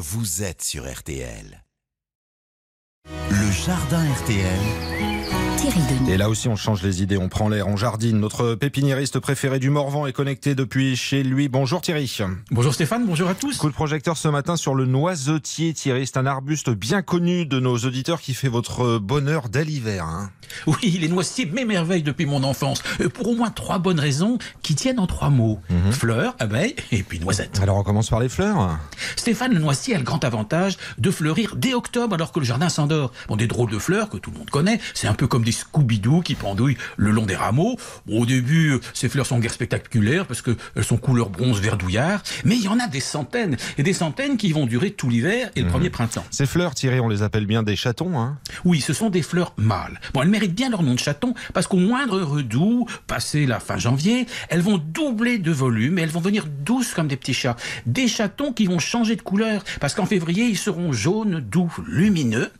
vous êtes sur RTL. Le jardin RTL. Thierry Denis. Et là aussi, on change les idées, on prend l'air, on jardine. Notre pépiniériste préféré du Morvan est connecté depuis chez lui. Bonjour Thierry. Bonjour Stéphane, bonjour à tous. Coup de projecteur ce matin sur le noisetier, Thierry. C'est un arbuste bien connu de nos auditeurs qui fait votre bonheur dès l'hiver. hein. Oui, les noisetiers m'émerveillent depuis mon enfance, euh, pour au moins trois bonnes raisons qui tiennent en trois mots. Fleurs, abeilles et puis noisettes. Alors on commence par les fleurs. Stéphane, le noisetier a le grand avantage de fleurir dès octobre alors que le jardin s'endort. Bon, des drôles de fleurs que tout le monde connaît, c'est un peu comme des Scooby-Doo qui pendouillent le long des rameaux. Bon, au début, euh, ces fleurs sont guère spectaculaires parce qu'elles sont couleur bronze verdouillard, mais il y en a des centaines, et des centaines qui vont durer tout l'hiver et le premier printemps. Ces fleurs, Thierry, on les appelle bien des chatons. Hein. Oui, ce sont des fleurs mâles. Bon, elles méritent bien leur nom de chaton parce qu'au moindre redoux, passé la fin janvier, elles vont doubler de volume et elles vont venir douces comme des petits chats. Des chatons qui vont changer de couleur parce qu'en février, ils seront jaunes, doux, lumineux.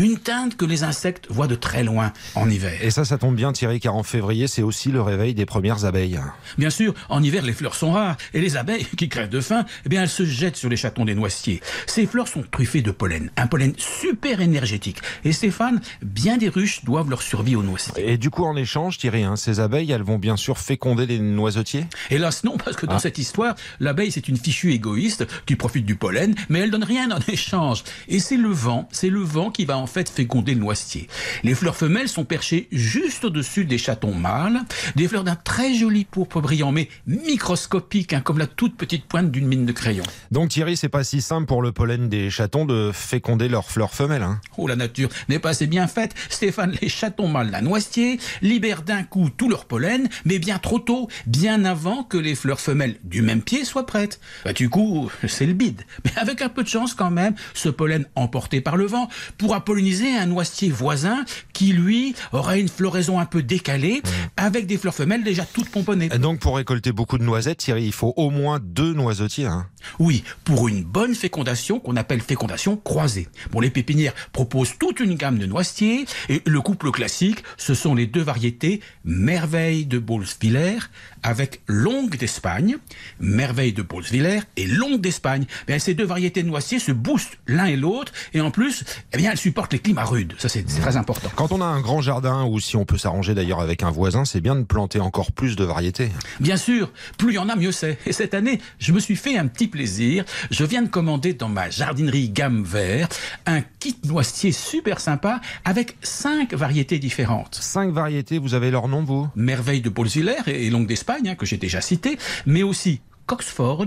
Une teinte que les insectes voient de très loin en hiver. Et ça, ça tombe bien, Thierry, car en février, c'est aussi le réveil des premières abeilles. Bien sûr, en hiver, les fleurs sont rares et les abeilles, qui crèvent de faim, eh bien, elles se jettent sur les chatons des noisetiers. Ces fleurs sont truffées de pollen, un pollen super énergétique. Et Stéphane, bien des ruches doivent leur survie aux noisetiers. Et du coup, en échange, Thierry, hein, ces abeilles, elles vont bien sûr féconder les noisetiers? Hélas non, parce que dans Ah. cette histoire, l'abeille c'est une fichue égoïste qui profite du pollen, mais elle donne rien en échange. Et c'est le vent, c'est le vent qui va en fait féconder le noisetier. Les fleurs femelles sont perchées juste au-dessus des chatons mâles, des fleurs d'un très joli pourpre brillant, mais microscopique, hein, comme la toute petite pointe d'une mine de crayon. Donc Thierry, c'est pas si simple pour le pollen des chatons de féconder leurs fleurs femelles. Hein. Oh, la nature n'est pas assez bien faite. Stéphane, les chatons mâles d'un noisetier libèrent d'un coup tout leur pollen, mais bien trop tôt, bien avant que les fleurs femelles du même pied soient prêtes. Bah, du coup, c'est le bide. Mais avec un peu de chance quand même, ce pollen emporté par le vent pourra un noisetier voisin qui, lui, aura une floraison un peu décalée, avec des fleurs femelles déjà toutes pomponnées. Et donc pour récolter beaucoup de noisettes, Thierry, il faut au moins deux noisetiers. Hein. Oui, pour une bonne fécondation qu'on appelle fécondation croisée. Bon, les pépinières proposent toute une gamme de noisetiers et le couple classique, ce sont les deux variétés Merveille de Bolswiller avec Longue d'Espagne, Merveille de Bolswiller et Longue d'Espagne. Bien, ces deux variétés de noisetiers se boostent l'un et l'autre et en plus, eh bien, elles supportent les climats rudes. Ça, c'est c'est très important. Quand on a un grand jardin, ou si on peut s'arranger d'ailleurs avec un voisin, c'est bien de planter encore plus de variétés. Bien sûr, plus il y en a, mieux c'est. Et cette année, je me suis fait un petit plaisir. Je viens de commander dans ma jardinerie gamme vert un kit noisetier super sympa avec cinq variétés différentes. Cinq variétés, vous avez leur nom, vous? Merveille de Bolswiller et et Longue d'Espagne, hein, que j'ai déjà cité, mais aussi Coxford,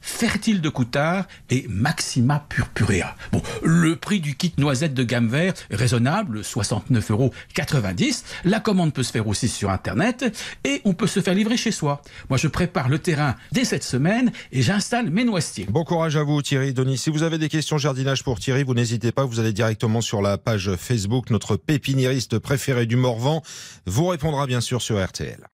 Fertile de Coutard et Maxima Purpurea. Bon, le prix du kit noisette de gamme vert raisonnable, 69,90 euros. La commande peut se faire aussi sur Internet et on peut se faire livrer chez soi. Moi, je prépare le terrain dès cette semaine et j'installe mes noisetiers. Bon courage à vous Thierry, Denis. Si vous avez des questions jardinage pour Thierry, vous n'hésitez pas, vous allez directement sur la page Facebook, notre pépiniériste préféré du Morvan vous répondra bien sûr sur RTL.